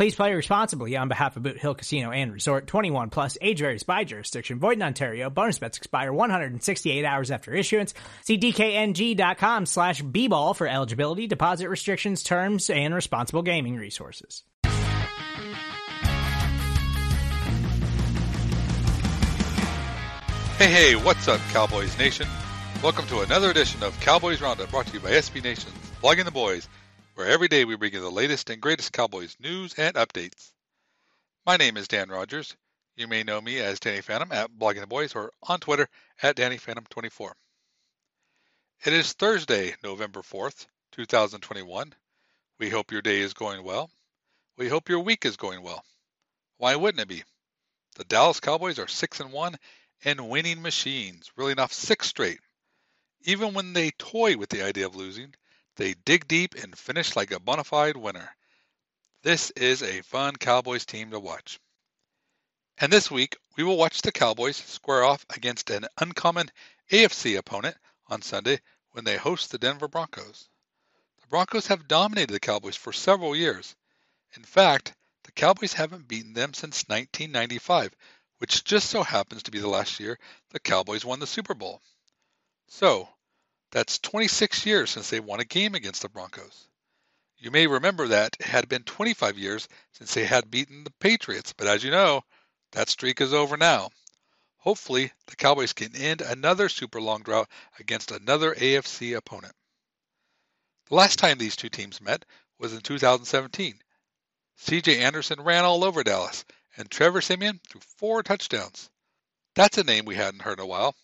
Please play responsibly on behalf of Boot Hill Casino and Resort. 21 plus, age varies by jurisdiction. Void in Ontario. Bonus bets expire 168 hours after issuance. See dkng.com slash bball for eligibility, deposit restrictions, terms, and responsible gaming resources. Hey, hey, what's up, Cowboys Nation? Welcome to another edition of Cowboys Roundup brought to you by SB Nation's Blogging the Boys where every day we bring you the latest and greatest Cowboys news and updates. My name is Dan Rogers. You may know me as Danny Phantom at Blogging the Boys or on Twitter at DannyPhantom24. It is Thursday, November 4th, 2021. We hope your day is going well. We hope your week is going well. Why wouldn't it be? The Dallas Cowboys are 6 and 1 and winning machines, reeling off six straight. Even when they toy with the idea of losing, they dig deep and finish like a bona fide winner. This is a fun Cowboys team to watch. And this week, we will watch the Cowboys square off against an uncommon AFC opponent on Sunday when they host the Denver Broncos. The Broncos have dominated the Cowboys for several years. In fact, the Cowboys haven't beaten them since 1995, which just so happens to be the last year the Cowboys won the Super Bowl. So, that's 26 years since they won a game against the Broncos. You may remember that it had been 25 years since they had beaten the Patriots, but as you know, that streak is over now. Hopefully, the Cowboys can end another super long drought against another AFC opponent. The last time these two teams met was in 2017. CJ Anderson ran all over Dallas, and Trevor Siemian threw four touchdowns. That's a name we hadn't heard in a while,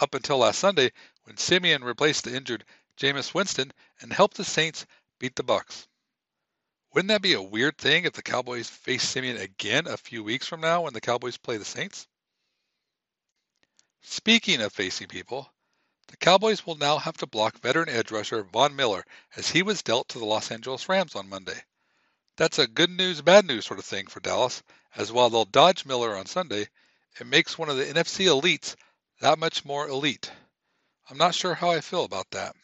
up until last Sunday when Siemian replaced the injured Jameis Winston and helped the Saints beat the Bucks. Wouldn't that be a weird thing if the Cowboys face Siemian again a few weeks from now when the Cowboys play the Saints? Speaking of facing people, the Cowboys will now have to block veteran edge rusher Von Miller as he was dealt to the Los Angeles Rams on Monday. That's a good news, bad news sort of thing for Dallas, as while they'll dodge Miller on Sunday, it makes one of the NFC elites that much more elite. I'm not sure how I feel about that.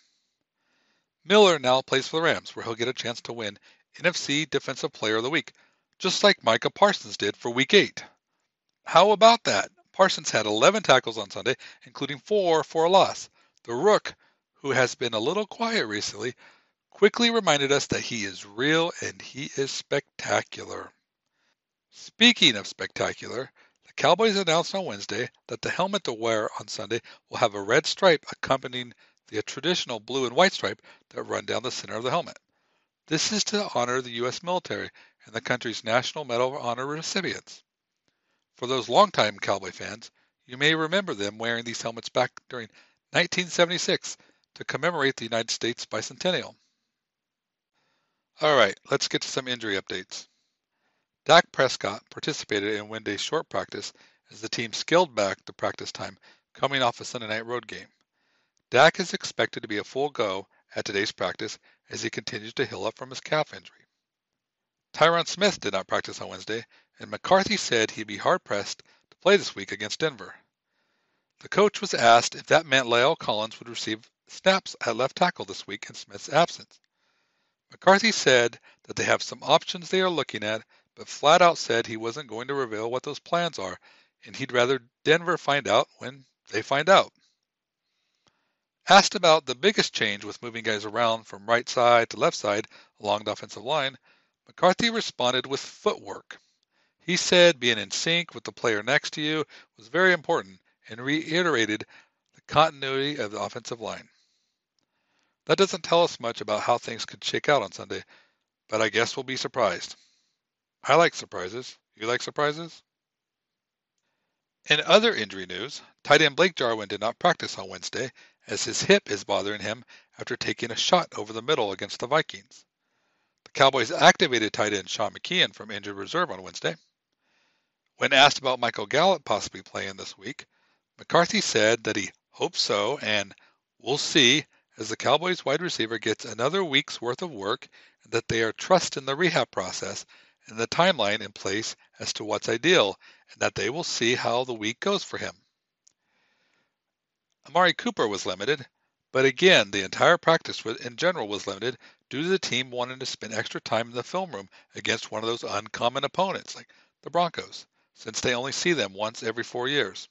Miller now plays for the Rams, where he'll get a chance to win NFC Defensive Player of the Week, just like Micah Parsons did for Week 8. How about that? Parsons had 11 tackles on Sunday, including four for a loss. The Rook, who has been a little quiet recently, quickly reminded us that he is real and he is spectacular. Speaking of spectacular, Cowboys announced on Wednesday that the helmet to wear on Sunday will have a red stripe accompanying the traditional blue and white stripe that run down the center of the helmet. This is to honor the U.S. military and the country's National Medal of Honor recipients. For those longtime Cowboy fans, you may remember them wearing these helmets back during 1976 to commemorate the United States bicentennial. All right, let's get to some injury updates. Dak Prescott participated in Wednesday's short practice as the team scaled back the practice time coming off a Sunday night road game. Dak is expected to be a full go at today's practice as he continues to heal up from his calf injury. Tyron Smith did not practice on Wednesday, and McCarthy said he'd be hard pressed to play this week against Denver. The coach was asked if that meant La'el Collins would receive snaps at left tackle this week in Smith's absence. McCarthy said that they have some options they are looking at but flat out said he wasn't going to reveal what those plans are, and he'd rather Denver find out when they find out. Asked about the biggest change with moving guys around from right side to left side along the offensive line, McCarthy responded with footwork. He said being in sync with the player next to you was very important and reiterated the continuity of the offensive line. That doesn't tell us much about how things could shake out on Sunday, but I guess we'll be surprised. I like surprises. You like surprises? In other injury news, tight end Blake Jarwin did not practice on Wednesday as his hip is bothering him after taking a shot over the middle against the Vikings. The Cowboys activated tight end Sean McKeon from injured reserve on Wednesday. When asked about Michael Gallup possibly playing this week, McCarthy said that he hopes so and we'll see as the Cowboys wide receiver gets another week's worth of work and that they are trusting the rehab process and the timeline in place as to what's ideal and that they will see how the week goes for him. Amari Cooper was limited, but again, the entire practice in general was limited due to the team wanting to spend extra time in the film room against one of those uncommon opponents like the Broncos, since they only see them once every four years.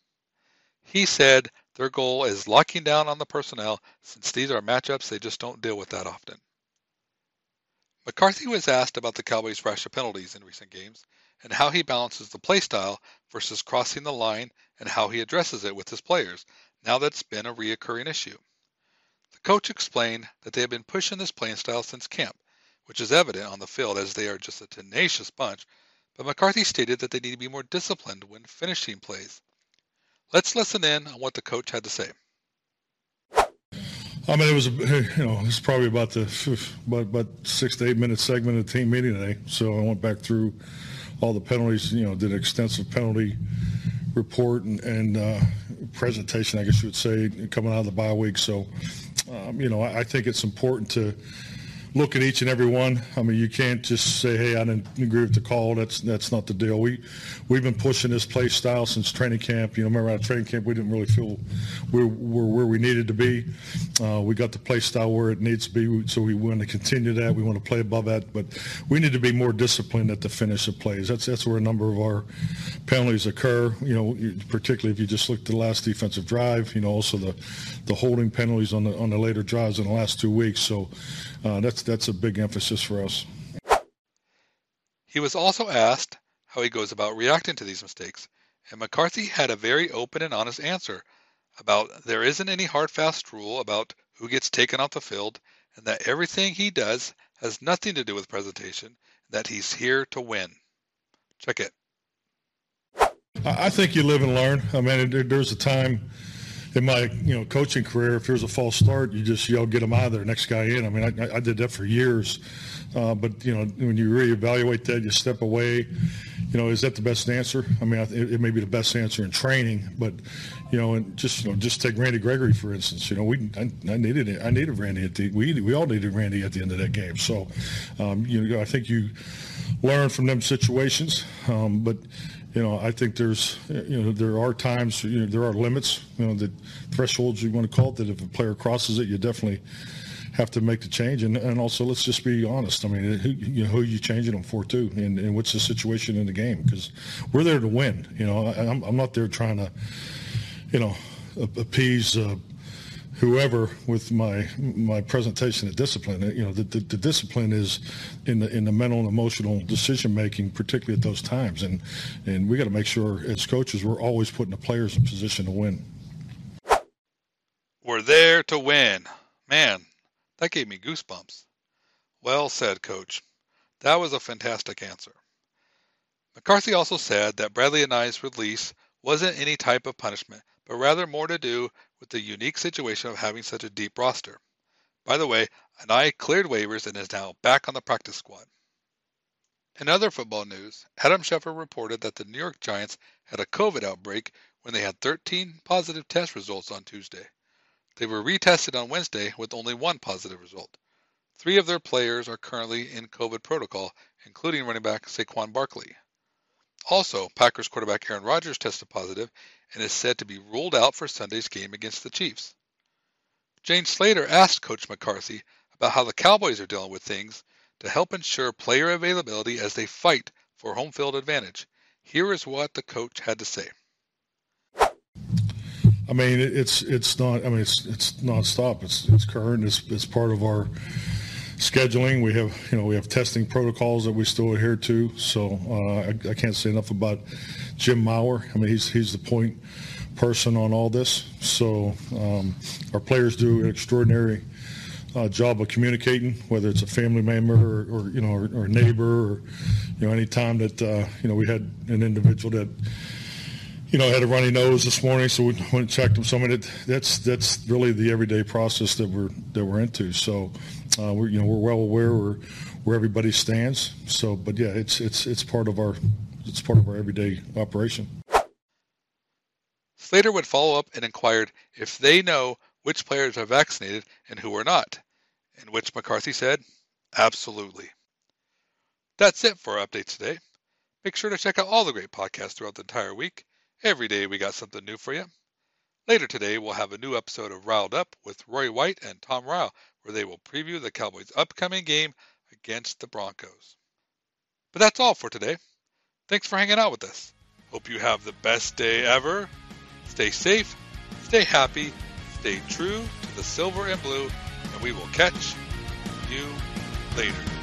He said their goal is locking down on the personnel since these are matchups they just don't deal with that often. McCarthy was asked about the Cowboys' of penalties in recent games and how he balances the play style versus crossing the line and how he addresses it with his players now that it's been a reoccurring issue. The coach explained that they have been pushing this playing style since camp, which is evident on the field as they are just a tenacious bunch, but McCarthy stated that they need to be more disciplined when finishing plays. Let's listen in on what the coach had to say. I mean, it was, you know, it's probably about the about, about six to eight minute segment of the team meeting today. So I went back through all the penalties, you know, did an extensive penalty report and, and uh, presentation, I guess you would say, coming out of the bye week. So, um, you know, I, I think it's important to look at each and every one. I mean, you can't just say, "Hey, I didn't agree with the call." That's that's not the deal. We we've been pushing this play style since training camp. You know, remember at training camp, we didn't really feel we were where we needed to be. Uh, we got the play style where it needs to be, so we want to continue that. We want to play above that, but we need to be more disciplined at the finish of plays. That's that's where a number of our penalties occur. You know, particularly if you just look at the last defensive drive. You know, also the the holding penalties on the on the later drives in the last two weeks. So uh, that's that's a big emphasis for us. He was also asked how he goes about reacting to these mistakes, and McCarthy had a very open and honest answer about there isn't any hard fast rule about who gets taken off the field, and that everything he does has nothing to do with presentation, that he's here to win. Check it. I think you live and learn. I mean, there's a time in my you know coaching career, if there's a false start, you just yell, "Get them out of there!" Next guy in. I mean, I, I did that for years. Uh, but you know, when you reevaluate that, you step away. You know, is that the best answer? I mean, it, it may be the best answer in training, but you know, and just you know, just take Randy Gregory for instance. You know, we I, I needed it. I needed Randy at the we we all needed Randy at the end of that game. So, um, you know, I think you learn from them situations, um, but you know, I think there's, you know, there are times, you know, there are limits, you know, the thresholds you want to call it, that if a player crosses it, you definitely have to make the change. And, and also, let's just be honest. I mean, who, you know, who are you changing them for, too? And, and what's the situation in the game? Because we're there to win. You know, I, I'm, I'm not there trying to, you know, appease uh, whoever with my my presentation of discipline. You know, the, the, the, discipline is in the in the mental and emotional decision making, particularly at those times. And and we got to make sure as coaches we're always putting the players in position to win. We're there to win. Man, that gave me goosebumps. Well said, coach. That was a fantastic answer. McCarthy also said that Bradlee Anae's release wasn't any type of punishment, but rather more to do with the unique situation of having such a deep roster. By the way, Anae cleared waivers and is now back on the practice squad. In other football news, Adam Schefter reported that the New York Giants had a COVID outbreak when they had 13 positive test results on Tuesday. They were retested on Wednesday with only one positive result. Three of their players are currently in COVID protocol, including running back Saquon Barkley. Also, Packers quarterback Aaron Rodgers tested positive and is said to be ruled out for Sunday's game against the Chiefs. Jane Slater asked Coach McCarthy about how the Cowboys are dealing with things to help ensure player availability as they fight for home field advantage. Here is what the coach had to say. I mean, it's it's not. I mean, it's it's nonstop. It's it's current. It's it's part of our scheduling. We have, you know, we have testing protocols that we still adhere to. So uh, I, I, can't say enough about Jim Maurer. I mean, he's he's the point person on all this. So um, our players do an extraordinary uh, job of communicating, whether it's a family member or, or you know, or, or, neighbor, or you know, any time that uh, you know we had an individual that you know had a runny nose this morning, so we went and checked him. So I mean, it, that's that's really the everyday process that we're that we're into. So uh, we're you know we're well aware where where everybody stands. So, but yeah, it's it's it's part of our it's part of our everyday operation. Slater would follow up and inquired if they know which players are vaccinated and who are not, in which McCarthy said, absolutely. That's it for our updates today. Make sure to check out all the great podcasts throughout the entire week. Every day we got something new for you. Later today, we'll have a new episode of Riled Up with Roy White and Tom Ryle, where they will preview the Cowboys' upcoming game against the Broncos. But that's all for today. Thanks for hanging out with us. Hope you have the best day ever. Stay safe, stay happy, stay true to the silver and blue, and we will catch you later.